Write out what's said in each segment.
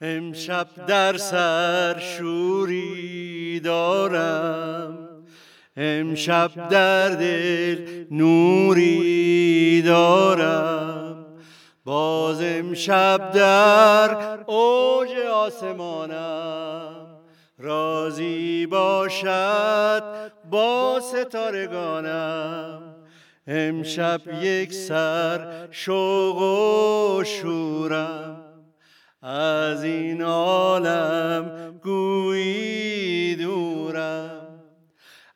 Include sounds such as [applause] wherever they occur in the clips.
امشب در سر شوری دارم. امشب در دل نوری دارم. باز امشب در اوج آسمانم. رازی باشد با ستارگانم. امشب یک سر شوق و شورم. از این عالم گویی دورم.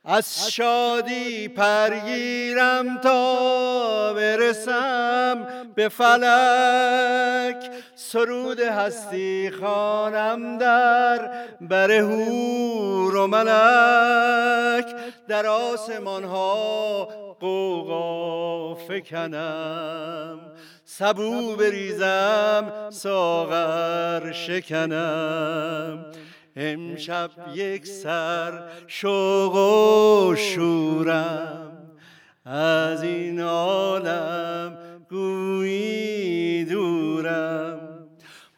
از شادی پرگیرم تا برسم به فلک. سرود هستی خانم در بر هور و ملک. در آسمان ها قوقا فکنم. سبو بریزم ساغر شکنم. امشب یک سر شوق و شورم. از این عالم گویی دورم.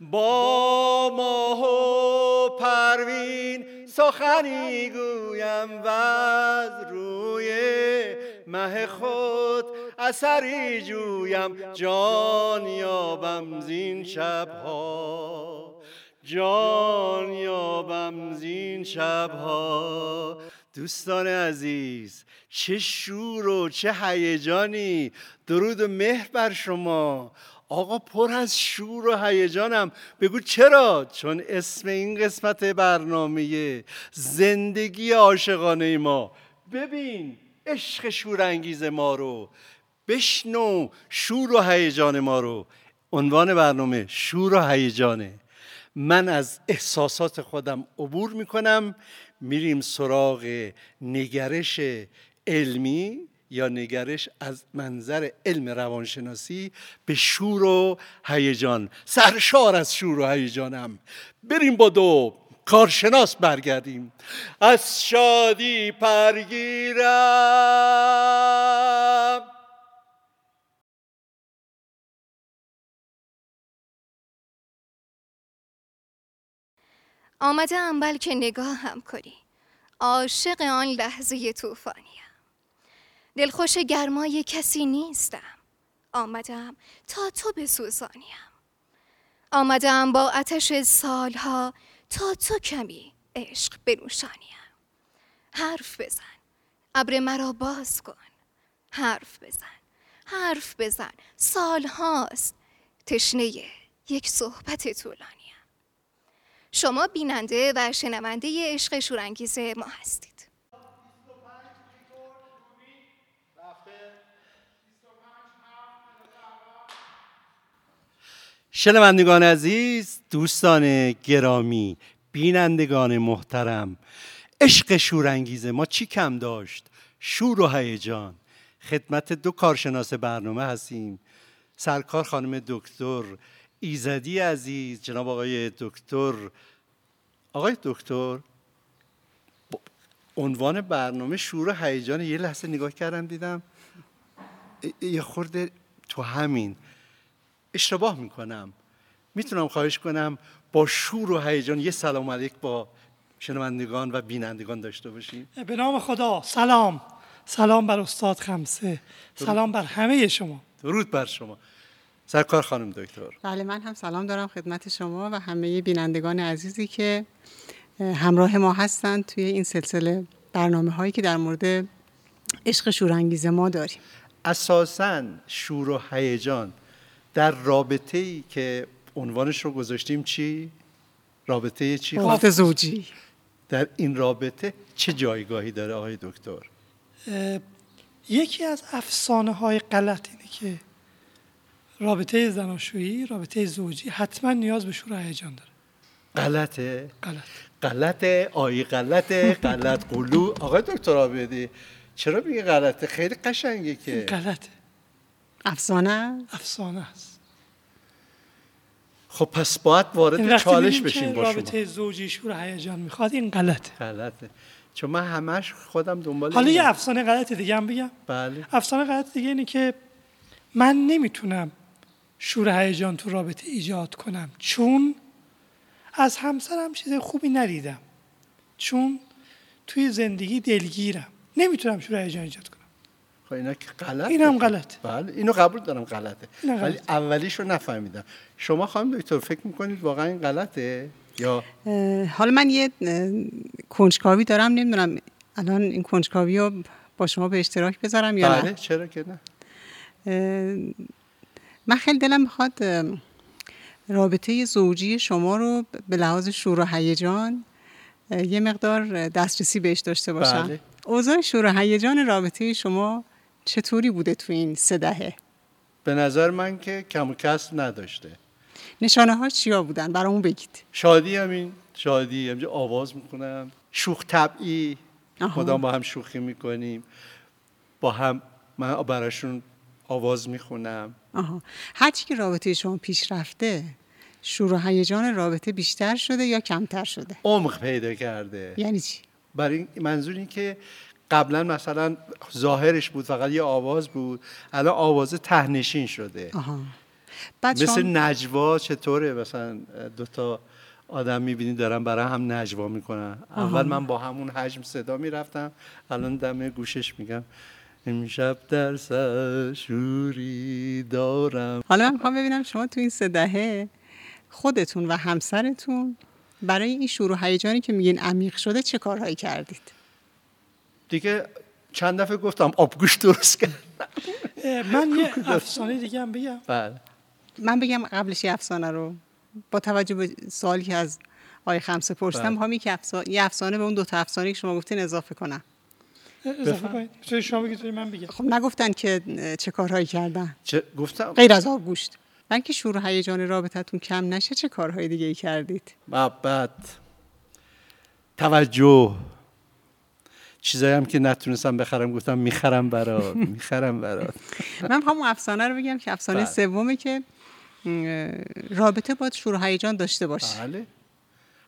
با ماه و پروین سخنی گویم و از روی مه خود اثری جویم جان یابم زین شبها جان یابم زین شبها دوستان عزیز چه شور و چه هیجانی. درود و مهر بر شما. آقا پر از شور و هیجانم. بگو چرا؟ چون اسم این قسمت برنامه زندگی عاشقانه ما. ببین عشق شورانگیز ما رو. بشنو شور و هیجان ما رو. عنوان برنامه شور و هیجانه. من از احساسات خودم عبور می‌کنم. میریم سراغ نگرش علمی یا نگرش از منظر علم روانشناسی به شور و هیجان. سرشار از شور و هیجانم. بریم با دو. کارشناس برگردیم. از شادی پرگیرم. آمدم بلکه هم کنی. عاشق آن لحظه طوفانیم دلخوش گرمای کسی نیستم. آمدم تا تو بسوزانیم آمدم با آتش سالها تا تو کمی عشق بنوشانیم حرف بزن. ابر مرا باز کن. حرف بزن. حرف بزن. سال هاست تشنه یک صحبت طولانیم شما بیننده و شنونده عشق شورانگیز ما هستید. شنوندگان عزیز دوستان گرامی بینندگان محترم عشق شورانگیز ما چی کم داشت؟ شور و هیجان. خدمت دو کارشناس برنامه هستیم. سرکار خانم دکتر ایزدی عزیز جناب آقای دکتر. آقای دکتر عنوان برنامه شور و هیجان یه لحظه نگاه کردم دیدم یه خورده تو همین. اشتباه می‌کنم. می‌تونم خواهش کنم با شور و هیجان یه سلام علیک با شنوندگان و بینندگان داشته باشیم. به نام خدا. سلام. سلام بر استاد خمسه. سلام بر همه شما. درود بر شما. سرکار خانم دکتر بله من هم سلام دارم خدمت شما و همه بینندگان عزیزی که همراه ما هستند توی این سلسله برنامه هایی که در مورد عشق شورانگیز ما داریم اساسا شور و هیجان در رابطه ای که عنوانش رو گذاشتیم چی؟ رابطه چی؟ رابطه زوجی در این رابطه چه جایگاهی داره آقای دکتر؟ یکی از افسانه های غلط اینه که رابطه زناشویی رابطه زوجی حتما نیاز به شور و هیجان داره. غلطه. غلط. غلطه. آی غلطه. غلط قلو. آقای دکتر آبیدی چرا میگه غلطه؟ خیلی قشنگه که. غلطه. افسانه افسانه است. خب پس باید وارد چالش بشیم با شما. رابطه زوجی شور و هیجان می‌خواد این غلطه. غلطه. چون من همش خودم دنبال حالا. یه افسانه غلط دیگه هم بگم. بله. افسانه غلط دیگه اینه که من نمی‌تونم شور هیجان تو رابطه ایجاد کنم. چون از همسرم چیز خوبی ندیدم. چون توی زندگی دلگیرم. نمی‌تونم شور هیجان ایجاد کنم. خب اینا که غلط این هم غلط بله اینو قبول دارم غلطه. ولی غلطه. اولیش رو نفهمیدم. شما خانم دکتر فکر می‌کنید واقعا این غلطه؟ یا؟ حالا من یه کنجکاوی دارم. نمی‌دونم الان این کنجکاوی رو با شما به اشتراک بذارم یا بله نه چرا که نه؟ من خیلی دلم می‌خواد رابطه زوجی شما رو به لحاظ شور و هیجان یه مقدار دسترسی بهش داشته باشم. بله. اوضاع شور و هیجان رابطه شما چطوری بوده تو این سه دهه؟ به نظر من که کم و کسر نداشته. نشانه ها چیا بودن؟ برامون بگید. شادی همین شادی همینجا آواز می‌کنم شوخ طبعی. مدام با هم شوخی می‌کنیم. با هم من براشون آواز می‌خونم. آها. هرچی که رابطه شما پیش رفته شور و هیجان رابطه بیشتر شده یا کمتر شده؟ عمق پیدا کرده. یعنی چی؟ برای منظور این که قبلا مثلا ظاهرش بود فقط یه آواز بود الان آواز تهنشین شده. آها. بعد مثل شما نجوا چطوره؟ مثلا دوتا آدم می‌بینی دارن برای هم نجوا می‌کنن. اول من با همون حجم صدا می‌رفتم الان دم گوشش میگم. امشب در سر شوری دارم. حالا من می‌خوام ببینم شما تو این سه دهه خودتون و همسرتون برای این شور و هیجانی که میگین عمیق شده چه کارهایی کردید؟ دیگه چند دفعه گفتم آبگوش درست کرد من یه افسانه دیگه هم بگم. بله. من بگم قبلش یه افسانه رو. با توجه به سوالی که از آقای خمسه پرسیدم بله. می‌خوام یک افسانه یه افسانه به اون دو تا افسانه که شما گفتین اضافه کنم. اضافه شما بگید من بگم. خب نگفتن که چه کارهایی کردن. چه گفتم. غیر از آبگوشت بلکه شور و هیجان رابطتون کم نشه چه کارهای دیگه ای کردید؟ محبت توجه. چیزایی هم که نتونستم بخرم گفتم می‌خرم برات [laughs] می‌خرم برات. من می‌خوام اون افسانه رو بگم که افسانه بله. سومه که رابطه باید شور و هیجان داشته باشه. بله.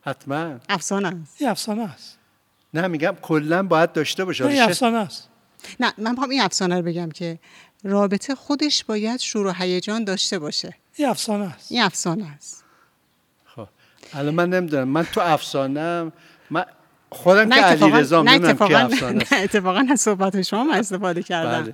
حتما. افسانه است. یه افسانه است. نه میگم کلا باید داشته باشه. نه افسانه است. نه من می‌خوام این افسانه رو بگم که رابطه خودش باید شور و هیجان داشته باشه. یه افسانه است. این افسانه است. خب. الان من نمی‌دونم. من تو افسانم من خودم که علی اتفاقا رزام نه نمی‌دونم کی اتفاقا افسانه [laughs] نه. اتفاقا از صحبت شما من استفاده کردم. بله.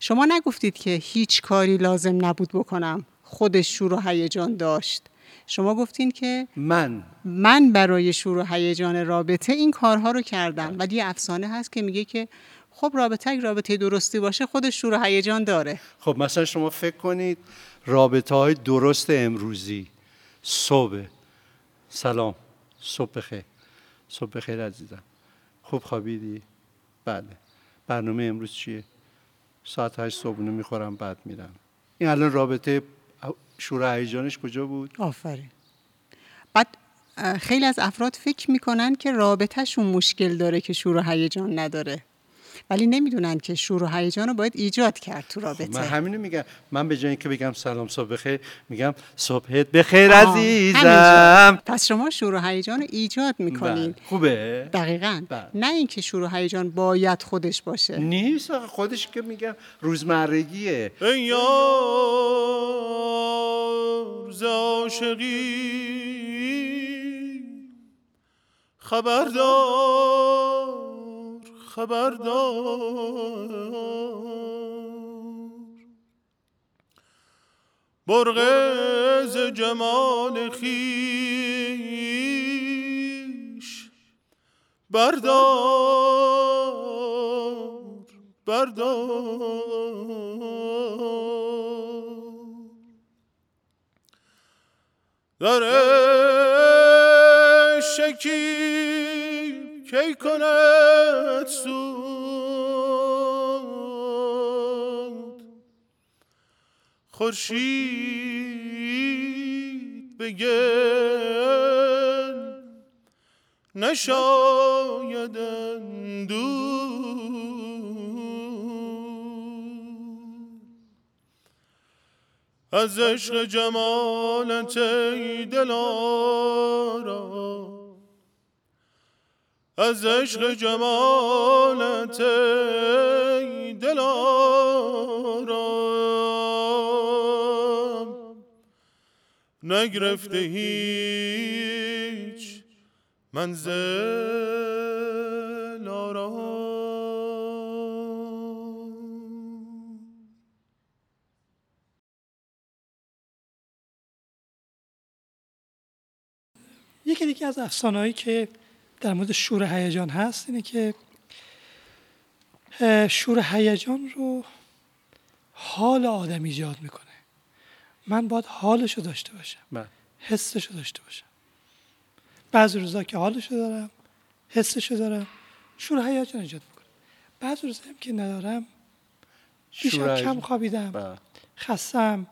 شما نگفتید که هیچ کاری لازم نبود بکنم. خودش شور و هیجان داشت. شما گفتین که من. من برای شور و هیجان رابطه این کارها رو کردم ولی افسانه هست که میگه که خب رابطه اگه رابطه درستی باشه خودش شور و هیجان داره. خب مثلا شما فکر کنید رابطه های درست امروزی. صبح. سلام. صبح بخیر. صبح بخیر عزیزم. خوب خوابیدی؟ بله. برنامه امروز چیه؟ ساعت هشت صبحونه می‌خورم بعد میرم. این الان رابطه شور هیجانش کجا بود؟ آفرین. بعد خیلی از افراد فکر می‌کنن که رابطهشون مشکل داره که شور و هیجان نداره. ولی نمی‌دونن که شور و هیجان رو باید ایجاد کرد تو خب من رابطه همینو میگم. من به جای اینکه بگم سلام صبح بخیر میگم صبحت بخیر عزیزم. پس شما شور و هیجان رو ایجاد می‌کنین. بله. خوبه؟ دقیقا. بله. نه اینکه شور و هیجان باید خودش باشه. نیست خودش که میگم روزمرگیه. ای یار خبردار. خبردار. برق ز جمال خیش. بردار بردار. در شکی کی کند سود؟ خورشید بگن نشاید اندود از عشق جمالت ای دلارا از عشق جمالت ای دلارا نگرفته هیچ منزل آرام. یکی دیگه از افسانه‌هایی که در مورد شور هیجان هست اینه که شور هیجان رو حال آدم ایجاد می‌کنه من باید حالش رو داشته باشم بله. حسش رو داشته باشم بعضی روزا که حالش رو دارم حسش رو دارم شور هیجان ایجاد می‌کنه بعضی روزا هم که ندارم هیجان. کم خوابیدم بله. خستم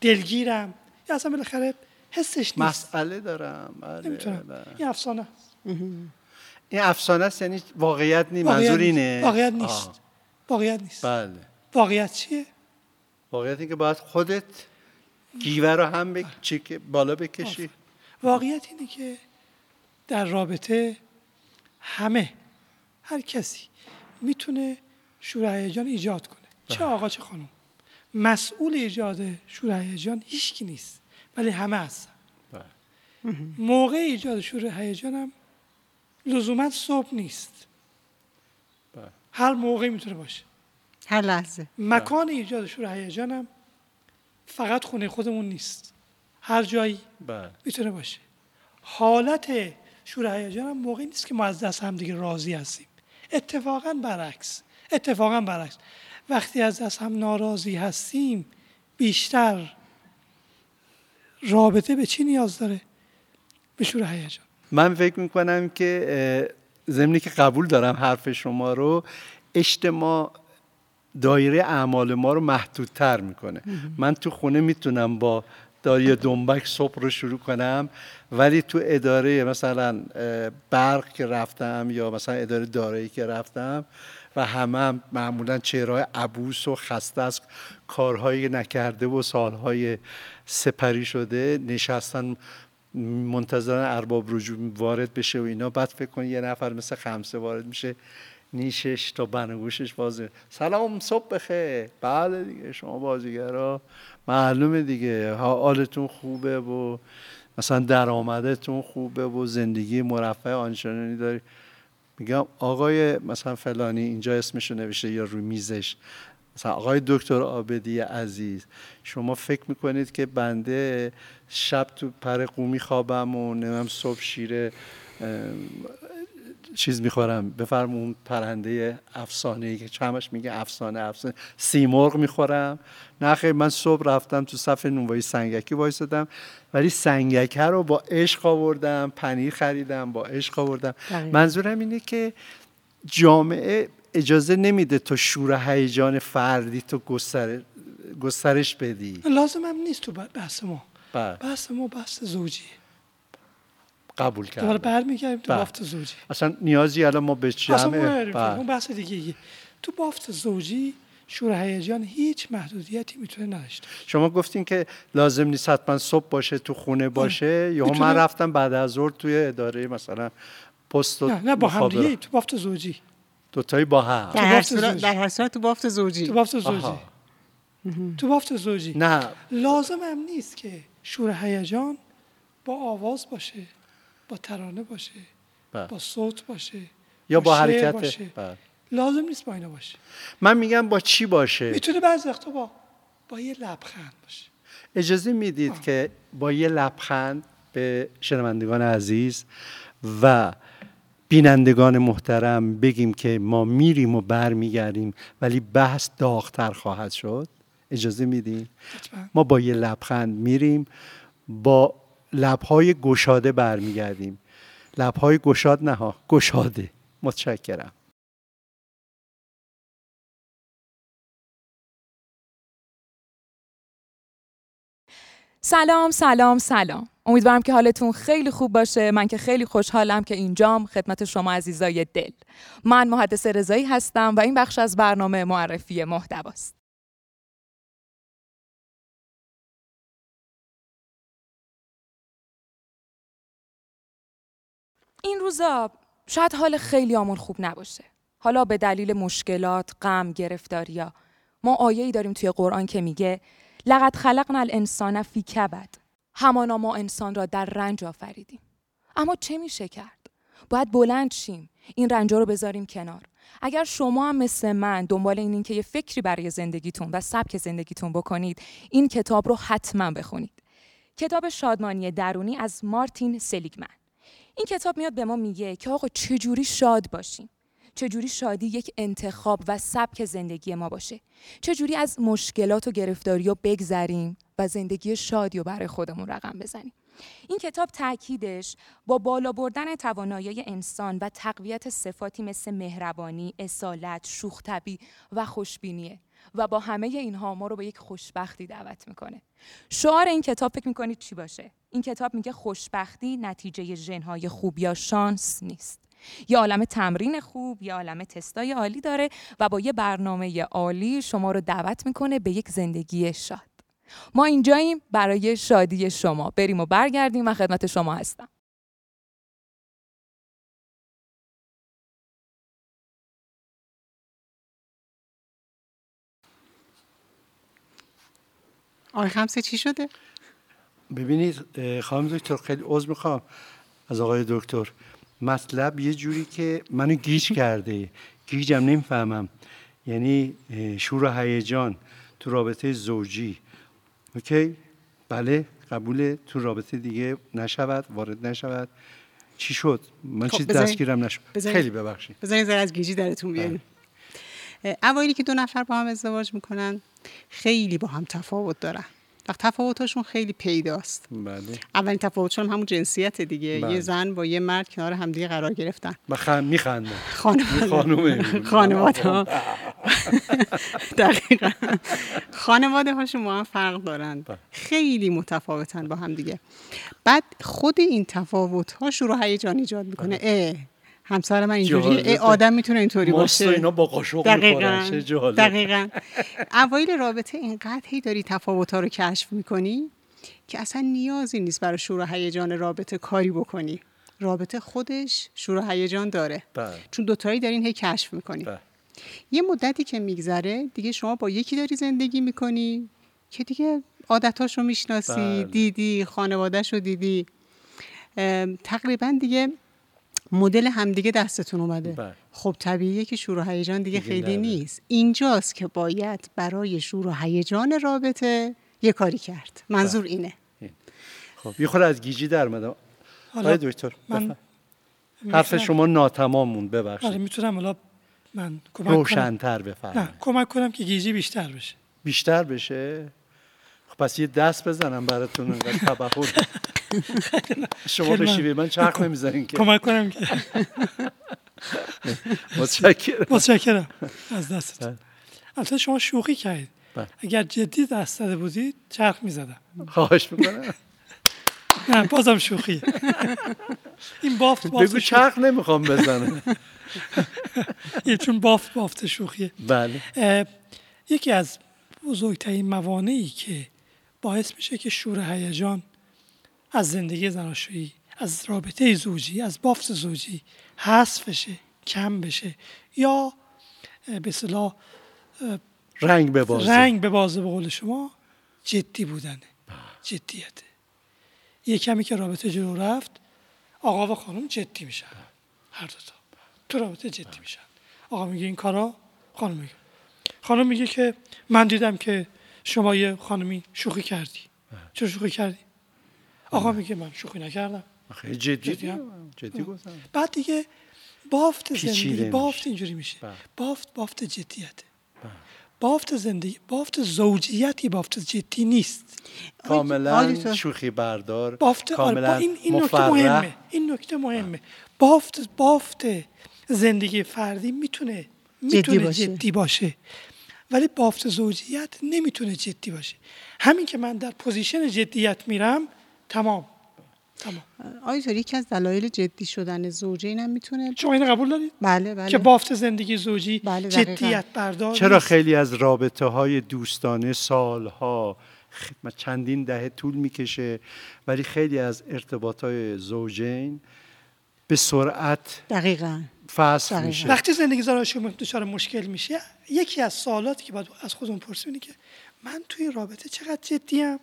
دلگیرم یا اصلا بالاخره حسش نیست مسئله دارم بله، نمی‌تونم. این افسانه است. این افسانه است یعنی واقعیت نیست منظور. اینه. واقعیت نیست. آه، واقعیت نیست. بله. واقعیت چیه؟ واقعیت اینه که باید خودت گیوه رو هم بک... که بالا بکشی. واقعیت اینه که در رابطه همه هر کسی می‌تونه شور هیجان ایجاد کنه. چه آقا چه خانم. مسئول ایجاد شور هیجان هیچکی نیست ولی همه هستن. بله. موقع ایجاد شور هیجان هم لزوما صبح نیست. بله. هر موقع می‌تونه باشه. هر لحظه. مکان ایجاد شور هیجان هم فقط خونه خودمون نیست. هر جایی بله. می‌تونه باشه. حالت شور هیجان هم موقعی نیست که ما از دست هم دیگه راضی هستیم. اتفاقا برعکس. اتفاقا برعکس. وقتی از دست هم ناراضی هستیم بیشتر رابطه به چی نیاز داره؟ به شور هیجان. من فکر می‌کنم که ضمنی که قبول دارم حرف شما رو اجتماع دایره اعمال ما رو محدودتر می‌کنه. من تو خونه می‌تونم با داری دنبک صبح رو شروع کنم ولی تو اداره مثلا برق که رفتم یا مثلا اداره دارایی که رفتم و همه هم معمولا چهرهای عبوس و خسته از کارهایی نکرده و سالهای سپری شده نشستن منتظرن ارباب رجوع وارد بشه و اینا. بعد فکر کن یه نفر مثل خمسه وارد میشه نیشش تا بنگوشش بازه. سلام صبح بخیر. بله دیگه شما بازیگرا. معلومه دیگه. حالتون خوبه و مثلا درآمدتون خوبه و زندگی مرفه آنچنانی داری. میگم آقای مثلا فلانی اینجا اسمشو نوشته یا روی میزش. مثلا آقای دکتر آبدی عزیز شما فکر می‌کنید که بنده شب تو پر قومی خوابم و نمیم صبح شیر چیز می‌خورم بفرم اون پرنده افسانه ای که همش میگه افسانه افسانه سیمرغ می‌خورم نه خیر من صبح رفتم تو صف نونوایی سنگکی وایسادم ولی سنگکه رو با عشق آوردم پنیر خریدم با عشق آوردم. منظورم اینه که جامعه اجازه نمیده تو شور هیجان فردی تو گستر... گسترش بدی. لازم هم نیست تو بحث ما. بله. بحث ما بحث زوجیه قبول دوباره کردم. برمیگردیم تو بله. بافت زوجی. اصلا نیازی الان ما به اصلا جمع اون بله. اون بحث دیگه تو بافت زوجی شور هیجان هیچ محدودیتی می‌تونه نداشته. شما گفتین که لازم نیست حتما صبح باشه تو خونه باشه. یا من رفتم بعد از ظهر توی اداره مثلا پست نه نه با هم. دیگه تو بافت زوجی. دوتایی با هم در هر صورت. در هر صورت تو بافت زوجی تو بافت زوجی آها. تو بافت زوجی نه لازم هم نیست که شور هیجان با آواز باشه با ترانه باشه بله. با صوت باشه یا با حرکت باشه. بله. لازم نیست با اینا باشه من میگم با چی باشه می‌تونه بعضی وقتا با با یه لبخند باشه اجازه می‌دید که با یه لبخند به شنوندگان عزیز و بینندگان محترم بگیم که ما میریم و برمیگردیم ولی بحث داغتر خواهد شد. اجازه میدیم ما با یه لبخند میریم با لبهای گشاده برمیگردیم. لبهای گشاد نه ها گشاده. متشکرم. سلام سلام سلام. امیدوارم که حالتون خیلی خوب باشه. من که خیلی خوشحالم که اینجام خدمت شما عزیزای دل. من محدث رضایی هستم و این بخش از برنامه معرفی محتواست. این روزا شاید حال خیلی آمون خوب نباشه. حالا به دلیل مشکلات، غم، گرفتاریا ما آیه‌ای داریم توی قرآن که میگه لقد خلقنا الانسان فی کبد. همانا ما انسان را در رنج آفریدیم. اما چه میشه کرد؟ باید بلند شیم این رنجا رو بذاریم کنار. اگر شما هم مثل من دنبال اینین که یه فکری برای زندگیتون و سبک زندگیتون بکنید این کتاب رو حتما بخونید. کتاب شادمانی درونی از مارتین سلیگمن. این کتاب میاد به ما میگه که آقا چجوری شاد باشیم؟ چجوری شادی یک انتخاب و سبک زندگی ما باشه؟ چجوری از مشکلات و گرفتاری رو بگذریم و زندگی شادی رو برای خودمون رقم بزنیم؟ این کتاب تاکیدش با بالا بردن توانایی انسان و تقویت صفاتی مثل مهربانی، اصالت، شوختبی و خوشبینیه و با همه اینها ما رو به یک خوشبختی دعوت می‌کنه. شعار این کتاب فکر می‌کنید چی باشه؟ این کتاب میگه خوشبختی نتیجه ژنهای خوب یا شانس نیست. یه عالم تمرین خوب یه عالم تستای عالی داره و با یه برنامه عالی شما رو دعوت می‌کنه به یک زندگی شاد. ما اینجاییم برای شادی شما. بریم و برگردیم و خدمت شما هستم. آقای خمسه چی شده؟ ببینید خانم دکتر خیلی عذر می‌خوام از آقای دکتر. مطلب یه جوری که منو گیج کرده. گیجم نمی‌فهمم. یعنی شور و هیجان تو رابطه زوجی. OK؟ بله قبول تو رابطه دیگه نشود وارد نشود. چی شد؟ من خب، چیز دستگیرم نشد. خیلی ببخشید. بذارین ذره از گیجی درتون بیاریم. اه، اوایلی که دو نفر با هم ازدواج می‌کنن خیلی با هم تفاوت دارن. و تفاوتاشون خیلی پیداست. بله. اولین تفاوتشون همون جنسیت دیگه. بله. یه زن با یه مرد کنار همدیگه قرار گرفتن. من خ... میخندم خانواده. خانواده ها. دقیقا. خانواده هاشون با هم فرق دارن. بله. خیلی متفاوتن با هم دیگه. بعد خود این تفاوت ها شروع هیجان ایجاد می‌کنه. اه. همسر من اینجوریه جالبه. اه آدم می‌تونه اینطوری باشه. اینا با قاشق دقیقا. دقیقا. اوایل رابطه اینقدر هی داری تفاوت ها رو کشف می‌کنی که اصلا نیازی نیست برای شور و هیجان رابطه کاری بکنی. رابطه خودش شور و هیجان داره. بله. چون دوتایی دارین هی کشف می‌کنی. بله. یه مدتی که میگذره دیگه شما با یکی داری زندگی می‌کنی که دیگه عادتاش رو می‌شناسی بله. دیدی خانوادهش رو دیدی تقریبا دیگه مدل همدیگه دستتون اومده. بله. خب طبیعیه که شور و هیجان دیگه, دیگه خیلی نره. نیست. اینجاست که باید برای شور و هیجان رابطه یه کاری کرد. منظور بله. اینه. خب یه خورده از گیجی در حالا آقای دکتر من. حرف شما ناتمام موند آره ببخشید می‌تونم حالا من کمک کنم. روشنتر نه بفرمایید کمک کنم که گیجی بیشتر بشه. بیشتر بشه؟ خب پس یه دست بزنم براتون انقدر تبخور. [laughs] شما به من- شیوه من چرخ نمی‌زنین که. کمک کنم که. متشکرم. متشکرم. از دستت. بله. البته شما شوخی کردید. بله. اگر جدی دست زده بودید چرخ می‌زدم. خواهش می‌کنم. نه بازم شوخیه این بافت بافت بگو شوخی. چرخ نمی‌خوام بزنه. یه چون بافت بافت شوخیه. بله. یکی از بزرگترین موانعی که باعث میشه که شور هیجان از زندگی زناشویی از رابطه زوجی از بافت زوجی حذف بشه کم بشه یا به اصطلاح رنگ به بازه. رنگ به بازه به قول شما جدی بودنه. جدیته یه کمی که رابطه جلو رفت آقا و خانم جدی میشن. هر دو تا. تو رابطه جدی میشن. آقا میگه این کارا خانم میگه. خانم میگه که من دیدم که شما یه خانمی شوخی کردی. چرا شوخی کردی؟ آقا میگه من شوخی نکردم خیلی جدی جدی؟ جدی گفتم بعد دیگه بافت زندگی. بافت اینجوری میشه بله. بافت بافت جدیته بافت زندگی بافت زوجیتی بافت جدی نیست کاملا. شوخی بردار بافت با کاملا این این نکته. مهمه این نکته مهمه بافت بافت زندگی فردی می‌تونه می‌تونه باشه. جدی باشه ولی بافت زوجیت نمی‌تونه جدی باشه همین که من در position جدیت میرم تمام. تمام. آیا یکی از دلایل جدی شدن زوجین هم می‌تونه شما اینو قبول دارید؟ بله بله. که بافت زندگی زوجی بله،. جدیت بردار چرا. خیلی از رابطه های دوستانه سالها چندین دهه طول می‌کشه ولی خیلی از ارتباط های زوجین به سرعت دقیقا. فصل. میشه. وقتی زندگی زناشویی دچار مشکل میشه یکی از سوالاتی که باید از خودمون پرسیم که من توی رابطه چقدر جدیم؟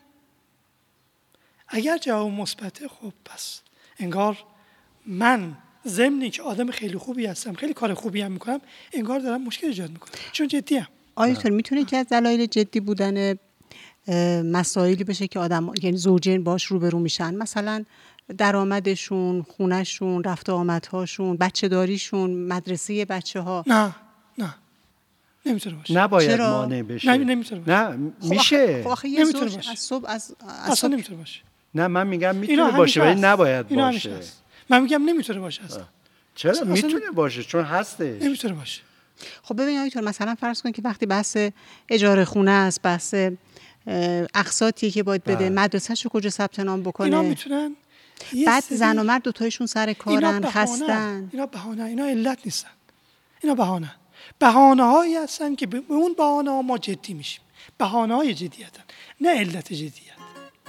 اگر جواب مثبته خب پس انگار من ضمنی که آدم خیلی خوبی هستم خیلی کار خوبی هم می‌کنم انگار دارم مشکل ایجاد می‌کنم. چون جدی هم. دکتر می‌تونه که از دلایل جدی بودن مسائلی بشه که آدم یعنی زوجین باش روبرو میشن؟ مثلا درآمدشون خونهشون رفت و آمدهاشون بچه داریشون مدرسه بچه ها نه نه. نمی‌تونه باشه. نباید چرا؟ مانع بشه. نه، نمی‌تونه باشه. نه میشه. خب آخه یه نمی‌تونه زوج باشه. از صبح از, از اصلا نمی‌تونه باشه. نه من میگم اینا می‌تونه باشه ولی. نباید اینا باشه. هست. من میگم نمی‌تونه باشه اصلا. چرا؟ می‌تونه باشه چون هستش. نمی‌تونه باشه. خب ببین دکتر مثلا فرض کن که وقتی بحث اجاره خونه است بحث اقساطی که باید بده بله. مدرسه‌ش رو کجا ثبت نام اینا بکنه می‌تونن یه بعد سری- زن و مرد دوتایشون سر اینا کارن. خستن. اینا بهانه اینا علت نیستن. اینا بهانه. بهانه هایی هستن که به به اون بهانه ها ما جدی میشیم. بهانه های جدیتن نه علت جدیت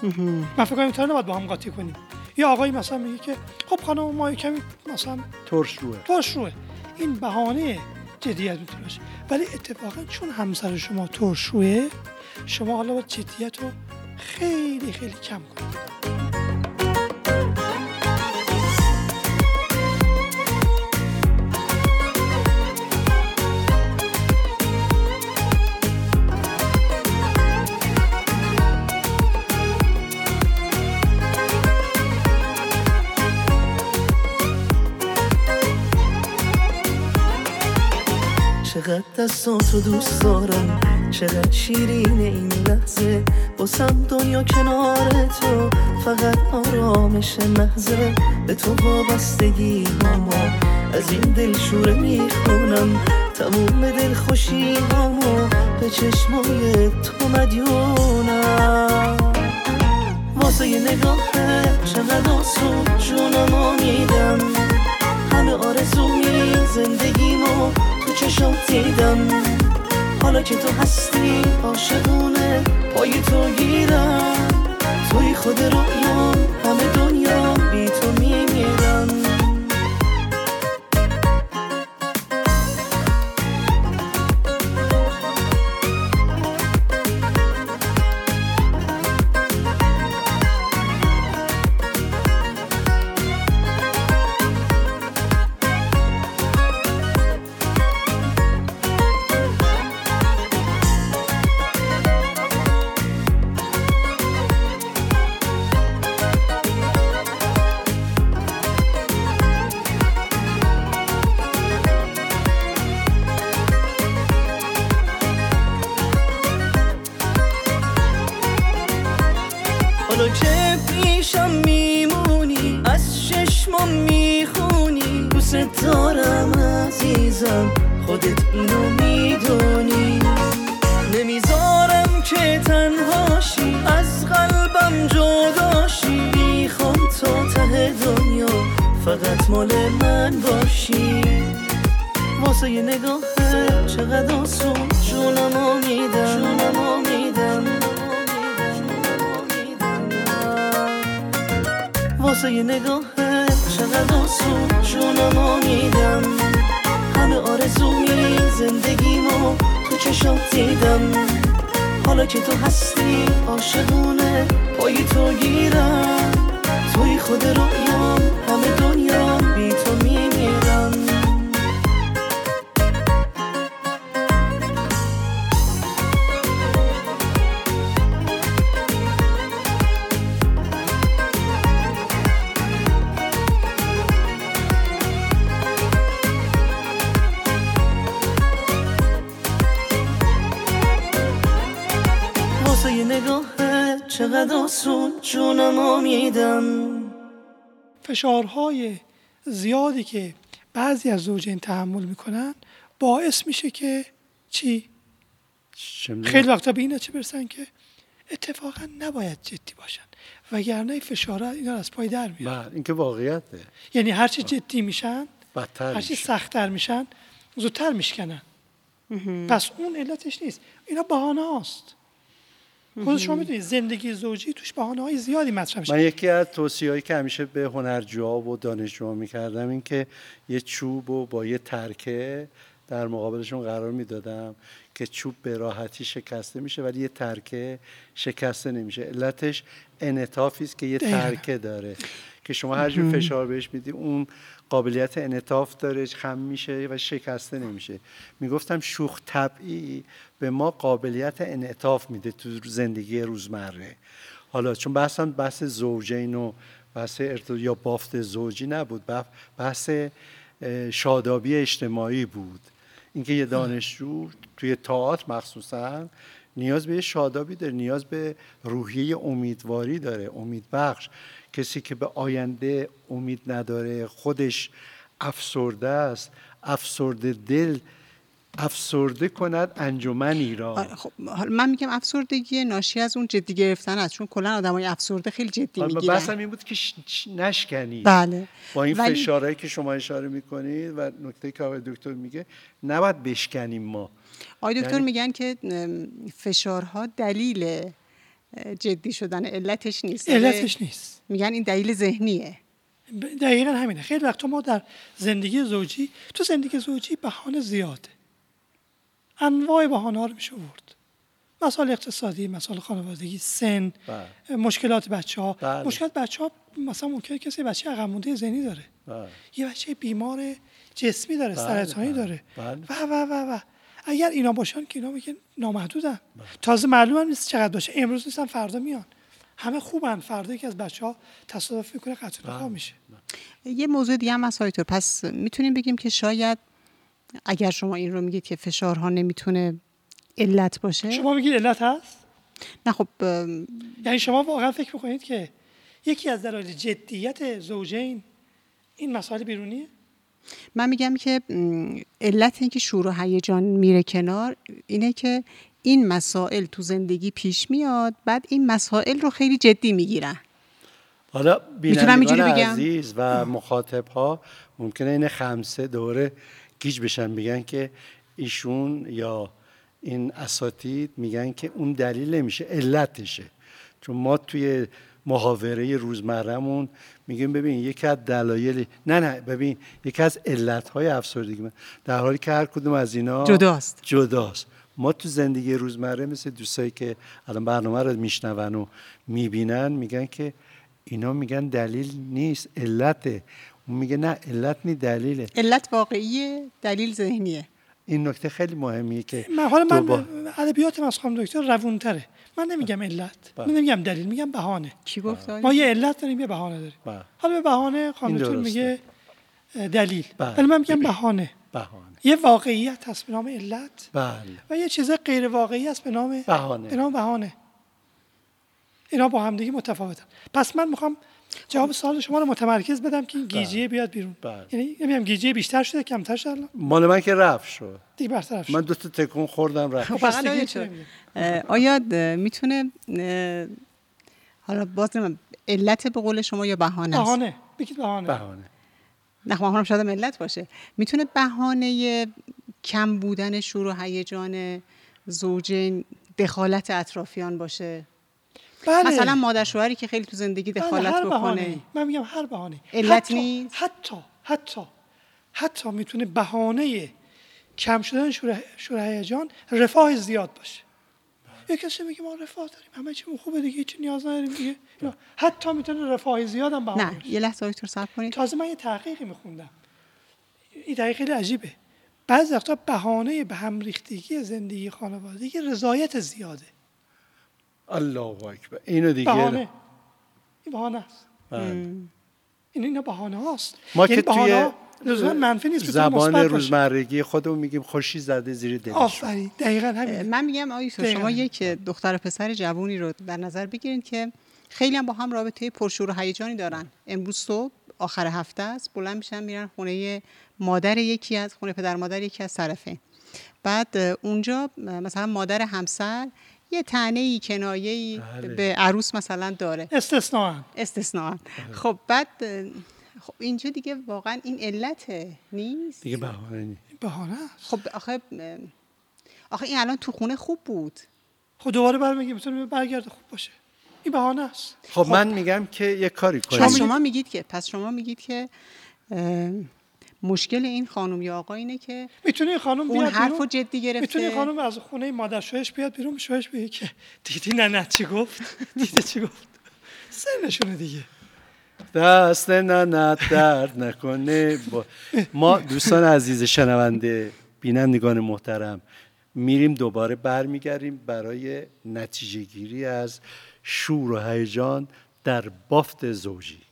من فکر کنم نباید با هم قاطی کنیم. یه آقایی مثلا میگه که خب خانم ما کمی مثلا ترش روه. ترش روه. این بهانه جدیت می‌تونه باشه ولی اتفاقا چون همسر شما ترش روه شما حالا باید جدیت رو خیلی خیلی کم کنید. دستاتو دوست دارم. چقدر شیرین این لحظه. باسم دنیا کنار تو. فقط آرامش محضه. به تو وابستگی هامو از این دلشوره می‌خونم. تموم دل خوشی هامو به چشمای تو مدیونم. واسه یه نگاهه چقدر آسون جونمو میدم. همه آرزوی زندگیمو چشات دیدم. حالا که تو هستی عاشقونه پای تو گیرم. توی خود رویام که پیشم میمونی از چشمام می‌خونی. دوست دارم عزیزم خودت اینو می‌دونی. نمی‌ذارم که تنهاشی از قلبم جداشی. می‌خوام تا ته دنیا فقط مال من باشی. واسه یه نگاهه چقدر آسون. جونمو میدم. جونمو میدم. واسه یه نگاهه چقدر آسون جونمو میدم همه آرزوی زندگیمو تو چشات دیدم. حالا که تو هستی عاشقونه پای تو گیرم. توی خود رویام چقدر آسون جونمو میدم فشارهای زیادی که بعضی از زوجین تحمل می‌کنن باعث میشه که چی؟ چه. خیلی وقتا به این نتیجه برسن که اتفاقا نباید جدی باشن. وگرنه این فشارها اینا از پای در میارن. بله این که واقعیته. یعنی هرچی جدی میشن بدتر هرچی میشه. سختتر میشن زودتر میشکنن. پس اون علتش نیست. اینا بهانه هاست خود شما می‌دونید زندگی زوجی توش بهانه های زیادی مطرح میشه. من یکی از توصیه‌هایی که همیشه به هنرجوها و دانشجوها می‌کردم این که یه چوب و با یه ترکه در مقابلشون قرار می‌دادم که چوب به راحتی شکسته میشه ولی یه ترکه شکسته نمیشه. علتش انعطافی است که یه دقیقاً. ترکه داره. که شما هر جور فشار بهش میدی اون قابلیت انعطاف داره خم میشه و شکسته نمیشه. می‌گفتم شوخ طبعی به ما قابلیت انعطاف میده تو زندگی روزمره. حالا چون بحثم بحث زوجین و بحث ارتباط یا بافت زوجی نبود بح- بحث شادابی اجتماعی بود. اینکه یه دانشجو توی تئاتر مخصوصا نیاز به یه شادابی داره نیاز به روحیه امیدواری داره امیدبخش کسی که به آینده امید نداره خودش افسرده است. افسرده دل افسرده کند انجمنی را آره، خب حالا من میگم افسردگی ناشی از اون جدی گرفتن است چون کلا آدمای افسرده خیلی جدی حالا می‌گیرن. بحثم این بود که ش- ش- نشکنید. بله. با این ولی- فشارهایی که شما اشاره می‌کنید و نکته که آقای دکتر میگه نباید بشکنیم ما. آقای دکتر یعنی- میگن که فشارها دلیل جدی شدن علتش نیست. علتش نیست. میگن این دلیل ذهنیه. دقیقا همینه. خیلی وقتا ما در زندگی زوجی تو زندگی زوجی بهانه زیاده. انواع بهانه ها رو میشه ورد. مسائل اقتصادی مسائل خانوادگی سن بله. مشکلات بچه ها بله. مشکلات بچه ها مثلا ممکنه کسی بچه عقب مونده ذهنی داره. بله. یه بچه بیمار جسمی داره بله، سرطانی بله، داره. بله. و و و و. اگر اینا باشن که اینا میگن نامحدودن. تازه معلوم هم نیست چقدر باشه. امروز نیستن فردا میان. همه خوبن. فردا یکی از بچه ها تصادف می‌کنه قتل بله. میشه. یه موضوع دیگه هم دکتر. پس می‌تونیم بگیم که شاید اگر شما این رو میگید که فشارها نمی‌تونه علت باشه؟ شما میگید علت هست؟ نه خب یعنی شما واقعا فکر می‌کنید که یکی از دلایل جدیت زوجین این مسائل بیرونیه؟ من میگم که علت اینکه شور و هیجان میره کنار اینه که این مسائل تو زندگی پیش میاد بعد این مسائل رو خیلی جدی می‌گیرن حالا بینندگان؟ عزیز و مخاطب ها ممکنه این خمسه دوره گیج بشن میگن که ایشون یا این اساتید میگن که اون دلیل نمیشه علتشه چون ما توی محاوره روزمرهمون میگیم ببین یکی از دلایل نه نه ببین یکی از علتهای افسردگی من- در حالی که هر کدوم از اینا جداست. جداست ما تو زندگی روزمره مثل دوستایی که الان برنامه رو میشنون و می‌بینن میگن که اینا میگن دلیل نیست علته اون میگه نه علت نی دلیله. علت واقعیه دلیل ذهنیه. این نکته خیلی مهمیه که من حالا من ادبیات از خانم دکتر روونتره. من نمیگم علت من بله. نمیگم دلیل میگم بهانه. کی گفت؟ ما یه علت داریم یه بهانه داریم. بله. حالا به بهانه خانم دکتر. میگه دلیل. بله. ولی من میگم بهانه. بهانه. یه واقعیت هست به نام علت. بله. و یه چیز غیر واقعی هست به نام بهانه. به نام بهانه. اینا با همدیگه متفاوتن. پس من می‌خوام جواب سوال شما رو متمرکز بدم که این گیجیه بیاد بیرون. بله. یعنی نمیگم گیجیه بیشتر شده کمتر شده؟ مال من که رفت شد. دیگه برطرف شد من دو تا تکون خوردم رفت. خب. اه، آیا می‌تونه حالا باز نمیم، علت به قول شما یا بهانه است؟ بهانه. بگید بهانه. بهانه. نه خب بهانه شاید هم علت باشه. می‌تونه بهانه کم بودن شور و هیجان زوجین دخالت اطرافیان باشه؟ بله. مثلا مادر شوهری که خیلی تو زندگی بله، دخالت هر بکنه. من میگم هر بهانه علت نیست؟ حتی حتی حتی می‌تونه بهانه کم شدن شور هیجان رفاه زیاد باشه. یه کسی میگه ما رفاه داریم همه چیمون خوبه دیگه هیچ نیاز نداریم دیگه. حتی می‌تونه رفاه زیاد هم بهانه نه. یه لحظه دکتر صبر کنید. تازه من یه تحقیقی میخوندم. این تحقیق خیلی عجیبه. بعضی وقتا بهانه به هم ریختگی زندگی خانوادگی رضایت زیاده. الله اکبر. اینو دیگه بهانه. این بهانه است. بله. این اینا بهانه هاست. ما یعنی که توی لزوما منفی نیست زبان. روزمرگی خودمون میگیم خوشی زده زیر دلش. آفرین دقیقا همین. من میگم دقیقاً. شما یک دختر و پسر جوونی رو در نظر بگیرید که خیلی هم با هم رابطه پرشور و هیجانی دارن. امروز صبح آخر هفته است بلند میشن میرن خونه مادر یکی از خونه پدر مادر یکی از طرفین بعد اونجا مثلا مادر همسر یه تنه ای کنایه ای بله. به عروس مثلا داره. استثناء استثناء خب بعد خب اینجا دیگه واقعا این علته نیست؟ دیگه بهانه نیست. بهانه است. خب آخه آخه این الان تو خونه خوب بود. خب دوباره برمیگه می‌تونه برگرده خوب باشه. این بهانه است. خب من میگم که یه کاری کنیم. پس شما میگید که پس شما میگید که مشکل این خانم یا آقا اینه که می‌تونه این خانم اون بیاد حرف بیرون؟ رو جدی گرفته. می‌تونه این خانم از خونه مادر شوهش بیاد بیرون؟ شوهش بگه که دیدی نه نه چی گفت؟ دیدی چی گفت؟ سنشونه دیگه. دست ننت درد نکنه. با- ما دوستان عزیز شنونده بینندگان محترم میریم دوباره برمیگردیم برای نتیجه گیری از شور و هیجان در بافت زوجی.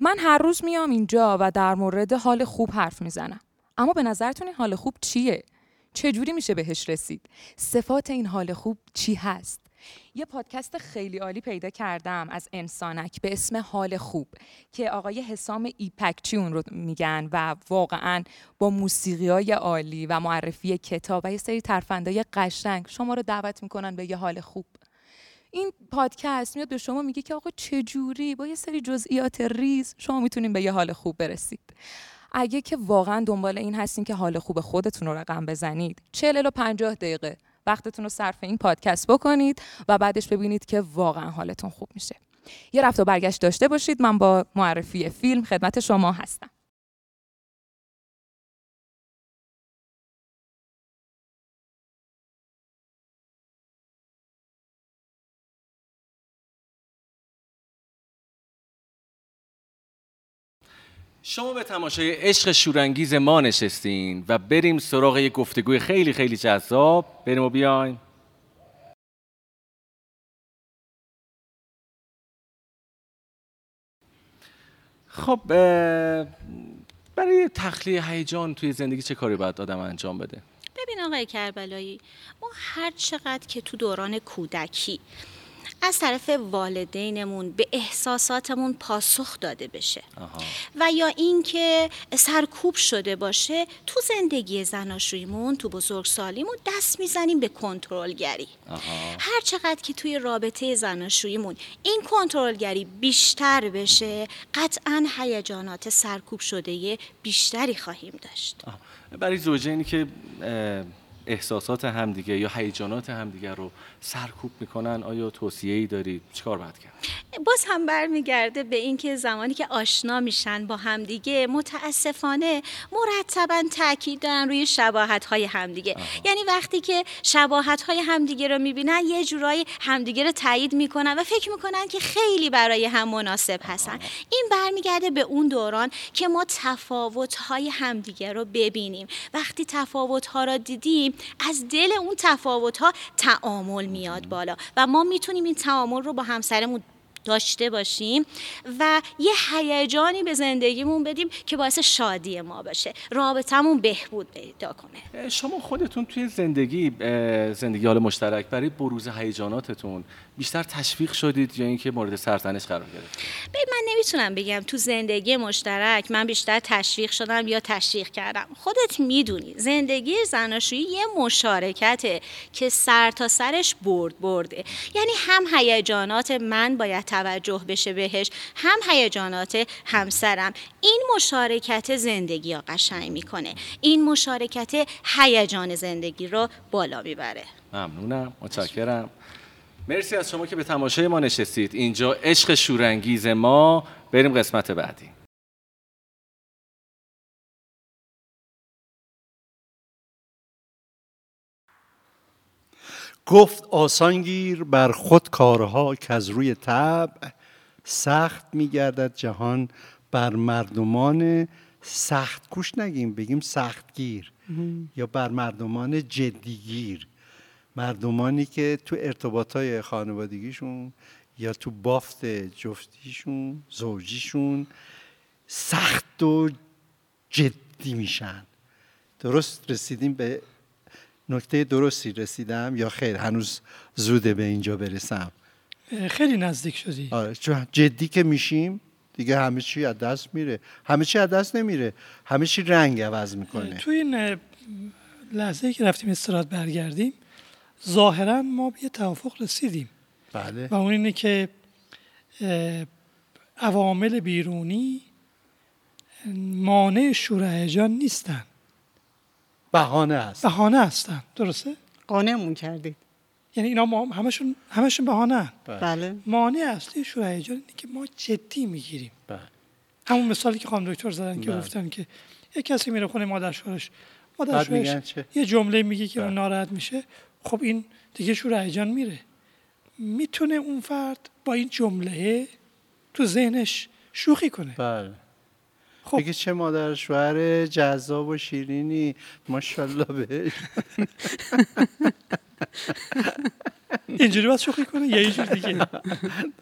من هر روز میام اینجا و در مورد حال خوب حرف می‌زنم. اما به نظرتون این حال خوب چیه؟ چجوری میشه بهش رسید؟ صفات این حال خوب چی هست؟ یه پادکست خیلی عالی پیدا کردم از انسانک به اسم حال خوب که آقای حسام ایپکچی اون رو میگن و واقعا با موسیقی های عالی و معرفی کتاب و یه سری ترفندهای قشنگ شما رو دعوت می‌کنن به یه حال خوب. این پادکست میاد به شما میگه که آقا چجوری با یه سری جزئیات ریز شما می‌تونین به یه حال خوب برسید. اگه که واقعا دنبال این هستین که حال خوب خودتون رو رقم بزنید 40 الی 50 دقیقه. وقتتون رو صرف این پادکست بکنید و بعدش ببینید که واقعا حالتون خوب میشه. یه رفت و برگشت داشته باشید. من با معرفی فیلم خدمت شما هستم. شما به تماشای عشق شورانگیز ما نشستین و بریم سراغ یک گفتگوی خیلی خیلی جذاب. بریم و بیایم خب برای تخلیه هیجان توی زندگی چه کاری باید آدم انجام بده؟ ببین آقای کربلایی ما هر چقدر که تو دوران کودکی از طرف والدینمون به احساساتمون پاسخ داده بشه آها. و یا اینکه سرکوب شده باشه تو زندگی زناشویمون تو بزرگسالیمون دست می‌زنیم به کنترلگری. هر چقدر که توی رابطه زناشوییمون این کنترلگری بیشتر بشه قطعا هیجانات سرکوب شده بیشتری خواهیم داشت آها. برای زوجینی که احساسات همدیگه یا هیجانات همدیگه رو سرکوب می‌کنن آیا توصیه ای دارید چیکار باید کرد؟ باز هم برمیگرده به اینکه زمانی که آشنا میشن با همدیگه متاسفانه مرتبا تاکید دارن روی شباهت های همدیگه یعنی وقتی که شباهت های همدیگه رو می‌بینن یه جورایی همدیگه رو تایید می‌کنن و فکر می‌کنن که خیلی برای هم مناسب هستن. این برمیگرده به اون دوران که ما تفاوت های همدیگه رو ببینیم. وقتی تفاوت ها رو دیدیم از دل اون تفاوت ها تعامل میاد بالا. و ما می‌تونیم این تعامل رو با همسرمون داشته باشیم و یه هیجانی به زندگیمون بدیم که باعث شادی ما باشه رابطمون بهبود پیدا کنه. شما خودتون توی زندگی زندگی حال مشترک برای بروز هیجاناتتون بیشتر تشویق شدید یا اینکه مورد سرزنش قرار گرفت من نمی‌تونم بگم تو زندگی مشترک من بیشتر تشویق شدم یا تشویق کردم. خودت می‌دونی زندگی زناشویی یه مشارکته که سر تا سرش برد برده. یعنی هم هیجانات من باید توجه بشه بهش. هم هیجانات همسرم. این مشارکت زندگی ها قشنگ می‌کنه. این مشارکت هیجان زندگی رو بالا می‌بره. ممنونم. متشکرم. مرسی از شما که به تماشای ما نشستید. اینجا عشق شورانگیز ما. بریم قسمت بعدی. گفت آسانگیر بر خود کارها که از روی طبع سخت میگردد جهان. بر مردمان سخت کوش نگیم بگیم سختگیر یا بر مردمان جدیگیر مردمانی که تو ارتباطای خانوادگیشون یا تو بافت جفتیشون زوجیشون سخت و جدی میشن. درست رسیدیم به نکته درستی رسیدم یا خیر؟ هنوز زوده به اینجا برسم. خیلی نزدیک شدی. آره چون جدی که میشیم دیگه همه چی از دست میره. همه چی از دست نمیره. همه چی رنگ عوض می‌کنه. تو این لحظه که رفتیم استراحت برگردیم ظاهرا ما به یه توافق رسیدیم. بله. و اون اینه که عوامل بیرونی مانع شور هیجان نیستن. بهانه است. بهانه هستن. درسته؟ قانعمون کردید. یعنی اینا ما همشون همشون بهانه بله. مانع اصلی شور هیجان اینه که ما جدی می‌گیریم. بله. همون مثالی که خانم دکتر زدن که بله. گفتن که یه کسی میره خونه مادر شوهرش. مادر شوهرش؟ یه جمله میگه که اون بله. ناراحت میشه. خب این دیگه شور هیجان میره. می‌تونه اون فرد با این جمله تو ذهنش شوخی کنه. بله. خب. بگه چه مادر شوهر جذاب و شیرینی. ماشاءالله بهش. اینجوری باید شوخی کنه یا یه جور دیگه.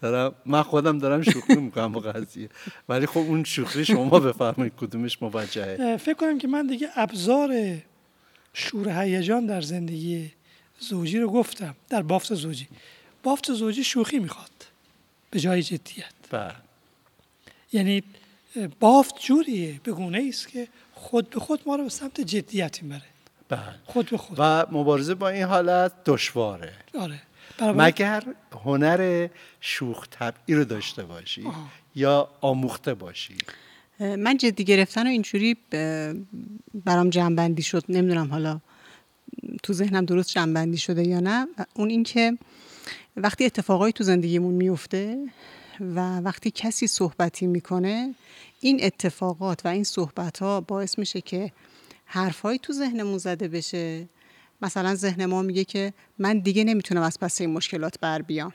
دارم من خودم دارم شوخی می‌کنم با قضیه. ولی خب اون شوخی شما بفرمایید کدومش موجهه فکر کنم که من دیگه ابزار شور هیجان در زندگی زوجی رو گفتم. در بافت زوجی. بافت زوجی شوخی می‌خواد. به جای جدیت. بله. یعنی بافت جوریه به گونه است که خود به خود ما رو به سمت جدیت می‌بره. بله. خود به خود. و مبارزه با این حالت دشواره. آره. برابر مگر هنر شوخ طبعی رو داشته باشی یا آموخته باشی؟ من جدی گرفتن و اینجوری برام جنبندی شد. نمی‌دونم حالا تو ذهنم درست جنبندی شده یا نه. اون اینکه وقتی اتفاقایی تو زندگیمون میفته و وقتی کسی صحبتی می‌کنه این اتفاقات و این صحبت ها باعث میشه که حرفهایی تو ذهنمون زده بشه. مثلا ذهن ما میگه که من دیگه نمی‌تونم از پس این مشکلات بر بیام.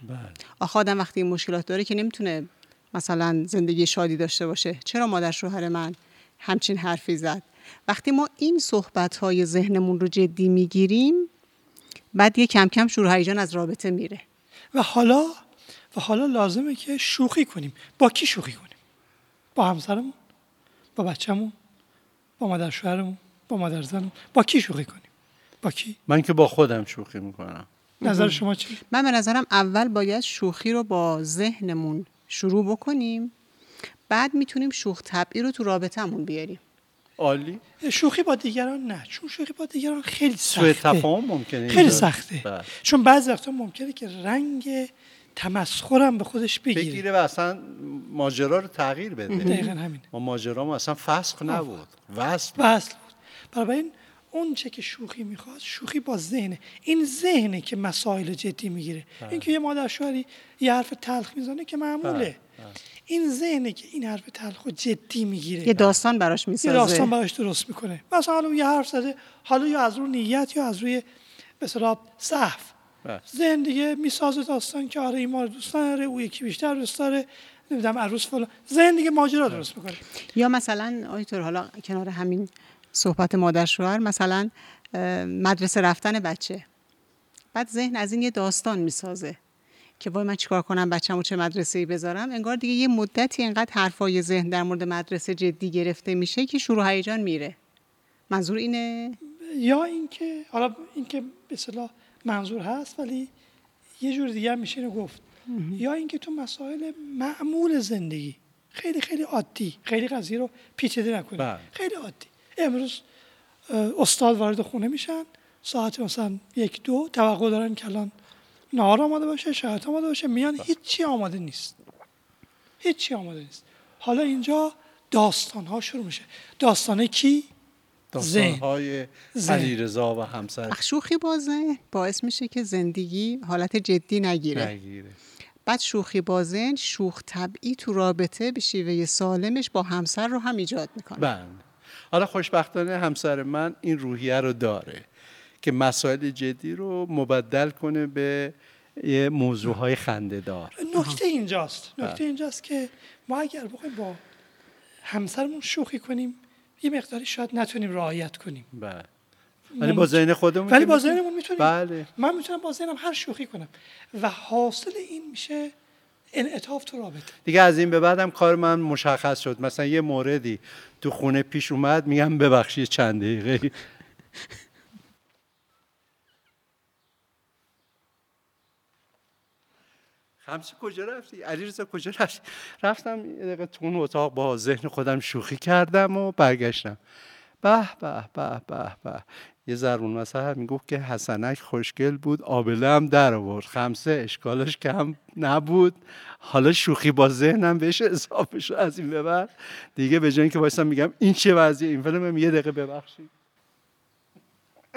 آخه آدم وقتی این مشکلات داره که نمی‌تونه مثلا زندگی شادی داشته باشه. چرا مادر شوهر من همچین حرفی زد؟ وقتی ما این صحبت های ذهنمون رو جدی می‌گیریم بعد یه کم کم شور و هیجان از رابطه میره. و حالا و حالا لازمه که شوخی کنیم. با کی شوخی کنیم؟ با همسرمون با بچه‌مون با مادر شوهرمون با مادر زنمون. با کی شوخی کنیم؟ با کی؟ من که با خودم شوخی می‌کنم. نظر شما چی؟ من به نظرم اول باید شوخی رو با ذهنمون شروع بکنیم. بعد می‌تونیم شوخ طبعی رو تو رابطهمون بیاریم. عالی. شوخی با دیگران نه. چون شوخی با دیگران خیلی سوء سخته. تفاهم ممکنه خیلی. سخته. بله. چون بعضی وقتا ممکنه که رنگ تمسخرم به خودش بگیره. بگیره و اصلا ماجرا رو تغییر بده. دقیقا همینه. ما ماجرا ما اصلا فسخ نبود. وصل بود. وصل بود. بنابراین اون چه که شوخی می‌خواد شوخی با ذهنه. این ذهنه که مسائل جدی می‌گیره. اینکه یه مادر شوهری یه حرف تلخ می‌زنه که معموله. این ذهنه که این حرف تلخ رو جدی می‌گیره. یه داستان براش یه می‌سازه داستان براش درست می‌کنه. مثلا حالا یه حرف زده حالا یا از رو نیت یا از روی به اصطلاح بله. دیگه می‌سازه داستان که آره این ما دوست نداره او یکی بیشتر دوست داره نمی‌دونم عروس فلان. ذهن دیگه ماجرا درست می‌کنه. یا مثلا آیتور حالا کنار همین صحبت مادر شوهر مثلا مدرسه رفتن بچه. بعد ذهن از این یه داستان می‌سازه که وای من چیکار کنم بچه‌مو چه مدرسه ای بذارم. انگار دیگه یه مدتی انقدر حرفای ذهن در مورد مدرسه جدی گرفته میشه که شروع هیجان میره. منظور اینه؟ یا اینکه حالا اینکه به اصطلاح منظور هست ولی یه جور دیگه هم میشه اینو گفت. یا اینکه تو مسائل معمول زندگی خیلی خیلی عادی خیلی قضیه رو پیچیده نکنی. بله. خیلی عادی. امروز استاد وارد خونه میشن ساعت مثلا یک دو توقع دارن که الان نهار آماده باشه شاید آماده باشه میان هیچی آماده نیست. هیچی آماده نیست. حالا اینجا داستان ها شروع میشه. داستان کی؟ داستانهای. علیرضا و همسر. شوخی با ذهن باعث میشه که زندگی حالت جدی نگیره. نگیره. بعد شوخی با ذهن شوخ طبعی تو رابطه به شیوه سالمش با همسر رو هم ایجاد می‌کنه. بله. حالا خوشبختانه همسر من این روحیه رو داره که مسائل جدی رو مبدل کنه به یه موضوعهای خندهدار. نکته اینجاست. نکته اینجاست که ما اگر بخوایم با همسرمون شوخی کنیم یه مقداری شاید نتونیم رعایت کنیم. بله. ولی با ذهن خودمون ولی با ذهنمون می‌تونیم. بله. من می‌تونم با ذهنم هر شوخی کنم. و حاصل این میشه انعطاف تو رابطه. دیگه از این به بعدم کار من مشخص شد. مثلا یه موردی تو خونه پیش اومد میگم ببخشید چند دقیقه. خمسی کجا رفتی؟ علیرضا کجا رفتی؟ رفتم یه دقیقه تو اون اتاق با ذهن خودم شوخی کردم و برگشتم. به به به به به. یه زرون مثلا می‌گفت که حسنک خوشگل بود آبله هم در آورد. خمسه اشکالش کم نبود. حالا شوخی با ذهنم بهش اضافه شد از این به بعد. دیگه به جای اینکه وایسم میگم این چه وضعیه؟ این فیلم یه دقیقه ببخشید.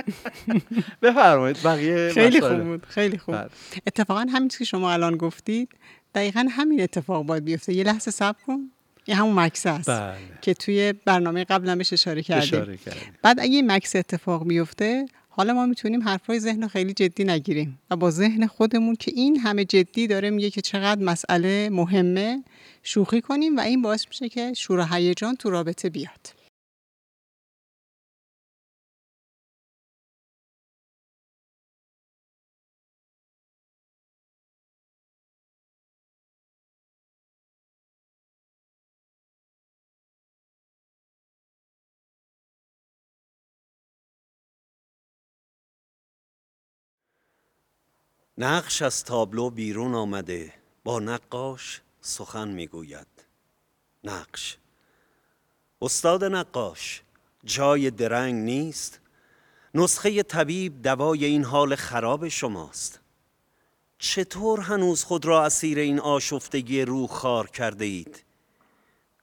[laughs] بفرمایید بقیه خیلی. خوب بود خیلی خوب. بله. اتفاقا همین چیزی که شما الان گفتید دقیقا همین اتفاق باید بیفته. یه لحظه صبر کن. این همون مکس است بله. که توی برنامه قبلا بهش اشاره کردیم. اشاره کردیم. بعد اگه این مکس اتفاق بیفته حالا ما می‌تونیم حرفای ذهن رو خیلی جدی نگیریم و با ذهن خودمون که این همه جدی داره میگه که چقدر مسئله مهمه شوخی کنیم و این باعث میشه که شور و هیجان تو رابطه بیاد. نقش از تابلو بیرون آمده با نقاش سخن می‌گوید. نقش. استاد نقاش جای درنگ نیست. نسخه طبیب دوای این حال خراب شماست. چطور هنوز خود را اسیر این آشفتگی روح خار کرده اید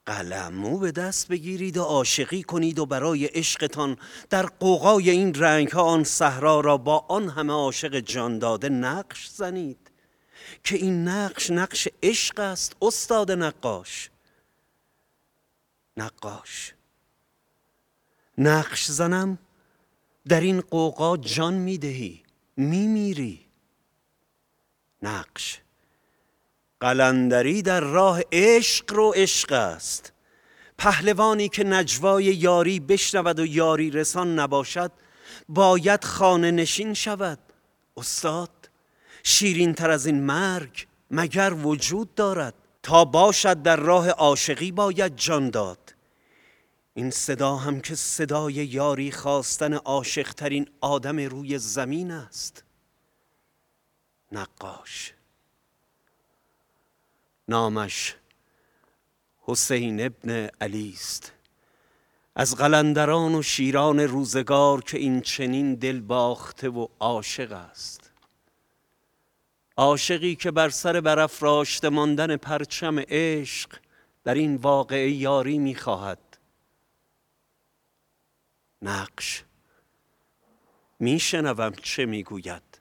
قلمو به دست بگیرید و عاشقی کنید و برای عشقتان در قوقای این رنگ ها آن صحرا را با آن همه عاشق جان داده نقش زنید. که این نقش نقش عشق است استاد نقاش. نقاش. نقش زنم در این قوقا جان می‌دهی میمیری. نقش. قلندری در راه عشق رو عشق است. پهلوانی که نجوای یاری بشنود و یاری رسان نباشد باید خانه نشین شود. استاد شیرین تر از این مرگ مگر وجود دارد؟ تا باشد در راه عاشقی باید جان داد. این صدا هم که صدای یاری خواستن عاشق ترین آدم روی زمین است. نقاش. نامش حسین ابن علی است. از قلندران و شیران روزگار که این چنین دل باخته و عاشق است. عاشقی که بر سر برافراشته ماندن پرچم عشق در این واقعه یاری می‌خواهد نقش میشنوم چه می‌گوید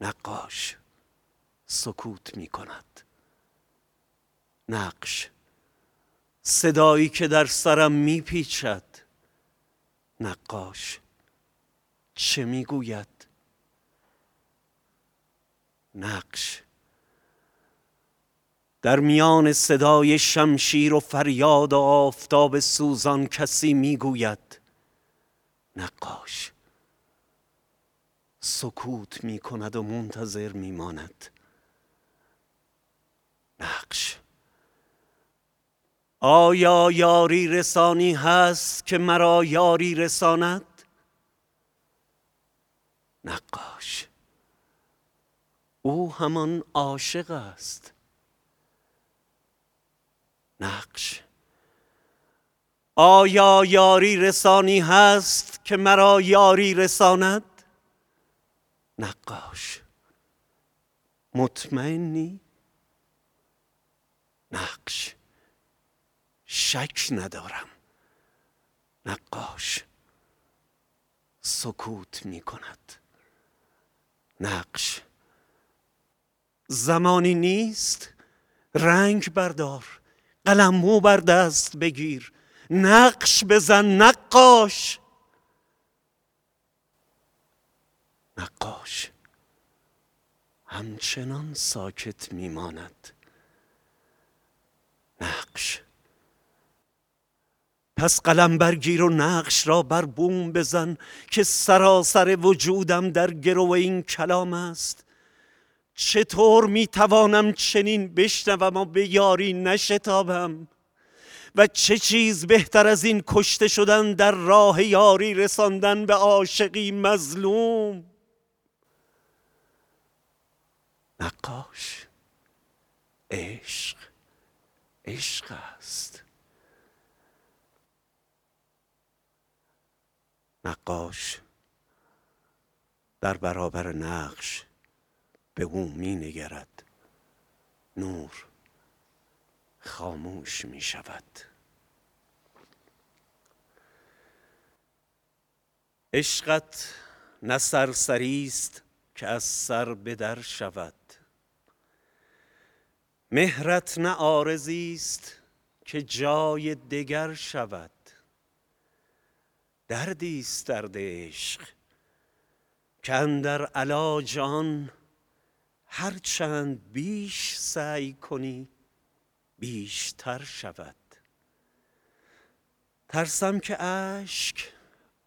نقاش. سکوت می کند. نقش. صدایی که در سرم می پیچد. نقاش. چه می گوید؟ نقش. در میان صدای شمشیر و فریاد و آفتاب سوزان کسی می گوید. نقاش. سکوت می کند و منتظر می ماند نقش آیا یاری رسانی هست که مرا یاری رساند؟ نقاش. او همان عاشق است. نقش. آیا یاری رسانی هست که مرا یاری رساند؟ نقاش. مطمئنی؟ نقش. شک ندارم. نقاش سکوت می کند. نقش زمانی نیست. رنگ بردار قلمو بر دست بگیر. نقش بزن نقاش. نقاش همچنان ساکت میماند نقش پس قلم برگیر و نقش را بر بوم بزن که سراسر وجودم در گرو این کلام است. چطور می‌توانم چنین بشنوم و به یاری نشتابم؟ و چه چیز بهتر از این کشته شدن در راه یاری رساندن به عاشقی مظلوم؟ نقاش عشق عشق است. نقاش در برابر نقش به او می نگرد. نور خاموش می شود. عشقت نه سرسری است که از سر به در شود. مهرت نه آرزی است که جای دگر شود. دردی است درد عشق که اندر علاج آن هر چند بیش سعی کنی بیشتر شود. ترسم که اشک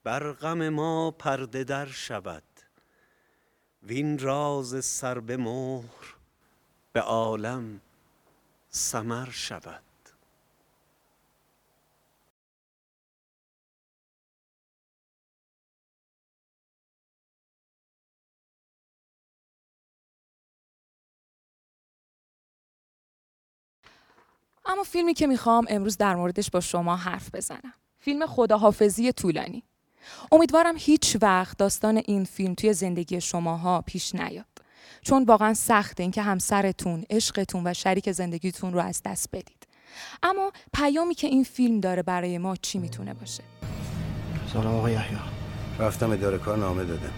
بر غم ما پرده در شود. وین راز سر به مهر به عالم سمر شود. اما فیلمی که می‌خوام امروز در موردش با شما حرف بزنم. فیلم خداحافظی طولانی. امیدوارم هیچ وقت داستان این فیلم توی زندگی شماها پیش نیاد. چون واقعا سخته اینکه همسرتون، عشقتون و شریک زندگیتون رو از دست بدید. اما پیامی که این فیلم داره برای ما چی می‌تونه باشه؟ سلام آقای یحیی. رفتم اداره کار نامه دادم.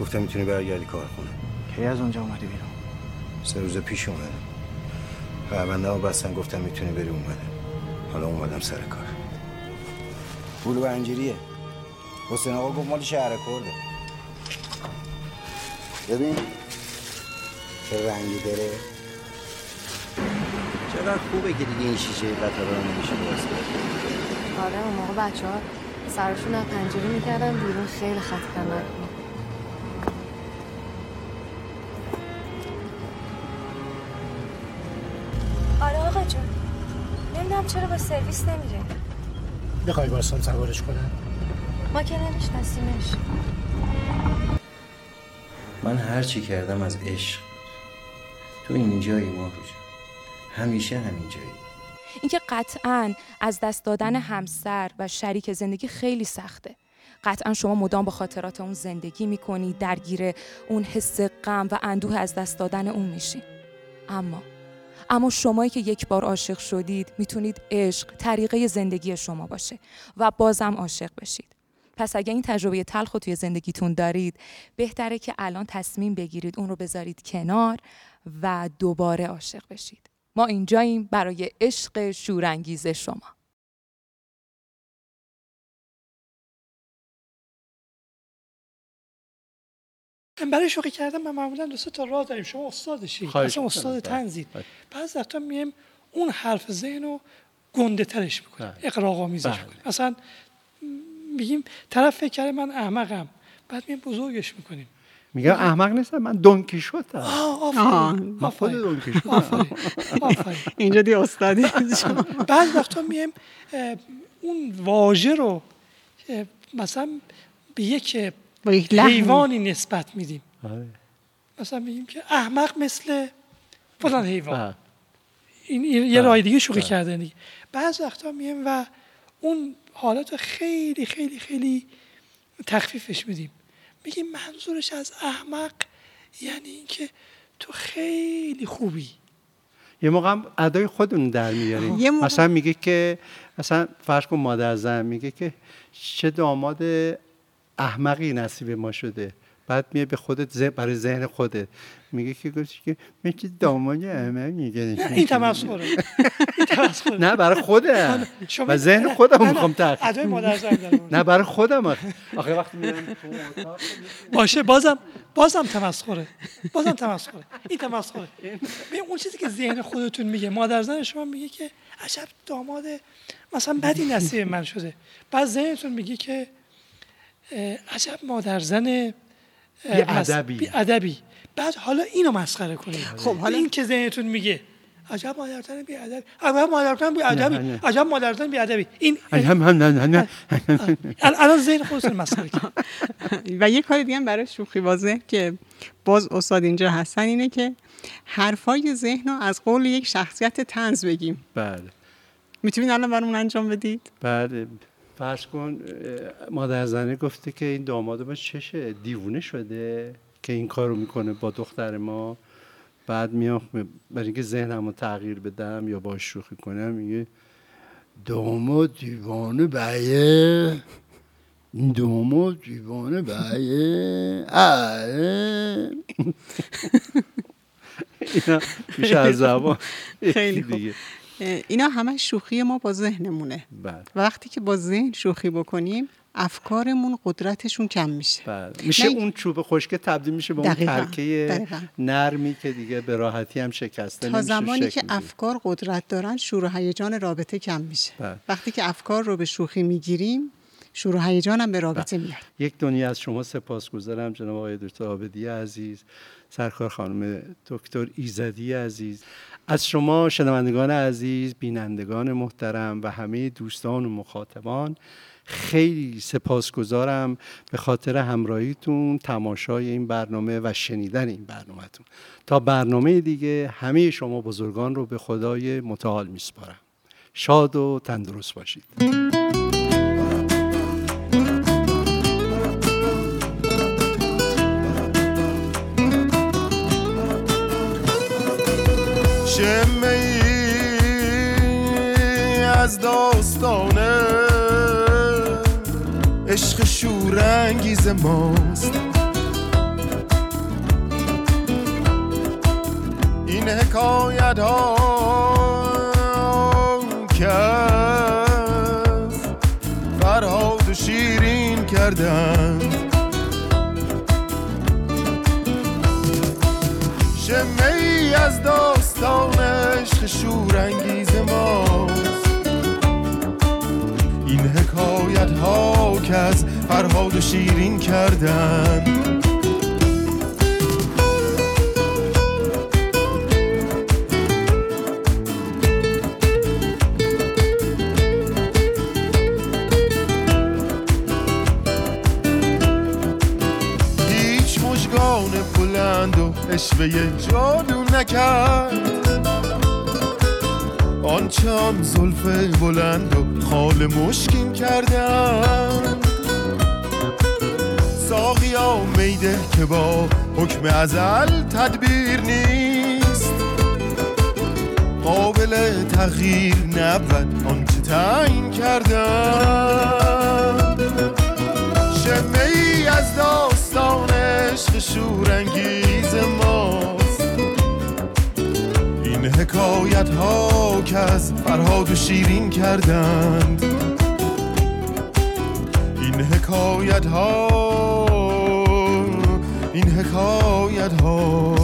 گفتم می‌تونی برگردی کارخونه. کی از اونجا اومدی بیرون؟ سه روز پیش اومدم. پرونده ها بستن گفتم می‌تونی بری اومدم حالا اومدم سر کار. پول انجیریه. حسین آقا گفت مال شهر کرده. ببین چه رنگی داره. چقدر خوبه که دیگه این شیشه قطار رو نمیشه باز آره اون موقع بچه ها سرشون از پنجره می‌کردن بیرون خیلی خطرناک بود. نمی‌دونم چرا با سرویس نمیره. بخوای باستان سوارش کنم؟ ما که نمیشناسیمش. من هر چی کردم از عشق. تو اینجایی ما همیشه همینجایی. اینکه قطعا از دست دادن همسر و شریک زندگی خیلی سخته. قطعا شما مدام با خاطرات اون زندگی می‌کنی درگیر اون حس غم و اندوه از دست دادن اون میشین اما اما شمایی که یک بار عاشق شدید می‌تونید عشق طریقه زندگی شما باشه و بازم عاشق بشید. پس اگه این تجربه تلخ توی زندگیتون دارید بهتره که الان تصمیم بگیرید اون رو بذارید کنار و دوباره عاشق بشید. ما اینجاییم برای عشق شورانگیز شما. برای شوخی کردن من معمولا دو تا راه داریم. شما استادشی. اصلا استاد طنزید بعض وقتا میایم اون حرف ذهن رو گنده ترش می‌کنیم. اغراق آمیزش می‌کنیم. مثلا میگیم طرف فکر کرده من احمقم. بعد میایم بزرگش می‌کنیم. میگم احمق نیستم من donkey شدم. من خود donkey اینجا دی استادی. بعض وقتا میایم اون واژه رو مثلا به یک حیوانی نسبت میدیم. مثلا میگیم که احمق مثل فلان حیوان. این یه راه دیگه شوخی کرده دیگه. بعض وقتا میم و اون حالت خیلی خیلی خیلی تخفیفش میدیم. میگیم منظورش از احمق یعنی اینکه تو خیلی خوبی. یه موقع هم ادای خودمون در میاریم. مثلا میگه که مثلا فرض کن مادر زن میگه که چه داماد احمقی نصیب ما شده. بعد میه به خودت برای ذهن خودت. میگه که گفتی که مثل داماد احمق میگه. این تمسخره. نه. برای خودم. و ذهن خودم می‌خوام تر ادای مادر زن نه برای خودم. [laughs] آخه وقتی میرم باشه بازم بازم تمسخره. بازم تمسخره. این تمسخره. ببین اون چیزی که ذهن خودتون میگه مادر زن شما میگه که عجب داماد مثلا بدی نصیب من شده. بعد ذهنتون میگه که عجب مادر زن ادبی. ادبی. بعد حالا اینو مسخره کنید خب حالا این که ذهنتون میگه. عجب مادرزن بی ادبی. عجب مادرزن بی ادبی. عجب مادرزن بی ادبی. این الان ذهن خودتون مسخره کرد و یه کار دیگه هم برای شوخی واضح که باز استاد اینجا هستن اینه که حرفای ذهن رو از قول یک شخصیت تنز بگیم. بله. می‌تونید الان برامون انجام بدید؟ بله. فرض کن مادر زنه گفته که این داماد ما چشه دیوونه شده که این کارو می‌کنه با دختر ما بعد میام برای اینکه ذهنم رو تغییر بدم یا باش شوخی کنم میگه داماد دیوانه بیه دومو دیوانه بله اه. [laughs] اینا میشه از زبان خیلی خوب. [laughs] دیگه. اینا همه شوخی ما با ذهنمونه. بله. و وقتی که با ذهن شوخی بکنیم افکارمون قدرتشون کم میشه. بله. میشه نه- اون چوب خشکه تبدیل میشه به اون ترکه. نرمی که دیگه به راحتی هم شکسته تا زمانی که. افکار قدرت دارن شور و هیجان رابطه کم میشه. بله. وقتی که افکار رو به شوخی می‌گیریم شور و هیجان هم به رابطه میاد. یک دنیا از شما سپاسگزارم جناب آقای دکتر آبدی عزیز سرکار خانم دکتر ایزدی عزیز. از شما شنوندگان عزیز بینندگان محترم و همه دوستان و مخاطبان خیلی سپاسگزارم به خاطر همراهیتون تماشای این برنامه و شنیدن این برنامهتون. تا برنامه دیگه همه شما بزرگان رو به خدای متعال میسپارم. شاد و تندرست باشید. عشق شورانگیز ماست. این حکایت ها فرهاد و شیرین کردن. هیچ مشگان بلند و اشوه جادو نکرد. آن زلف بلند و خال مشکین کردن. ساقیا میده که با حکم ازل تدبیر نیست. قابل تغییر نبود آنچه تعیین کردن. شمه ای از داستان عشق شورانگیز ماست. این حکایت ها که از فرهاد و شیرین کردند. این حکایت ها این حکایت ها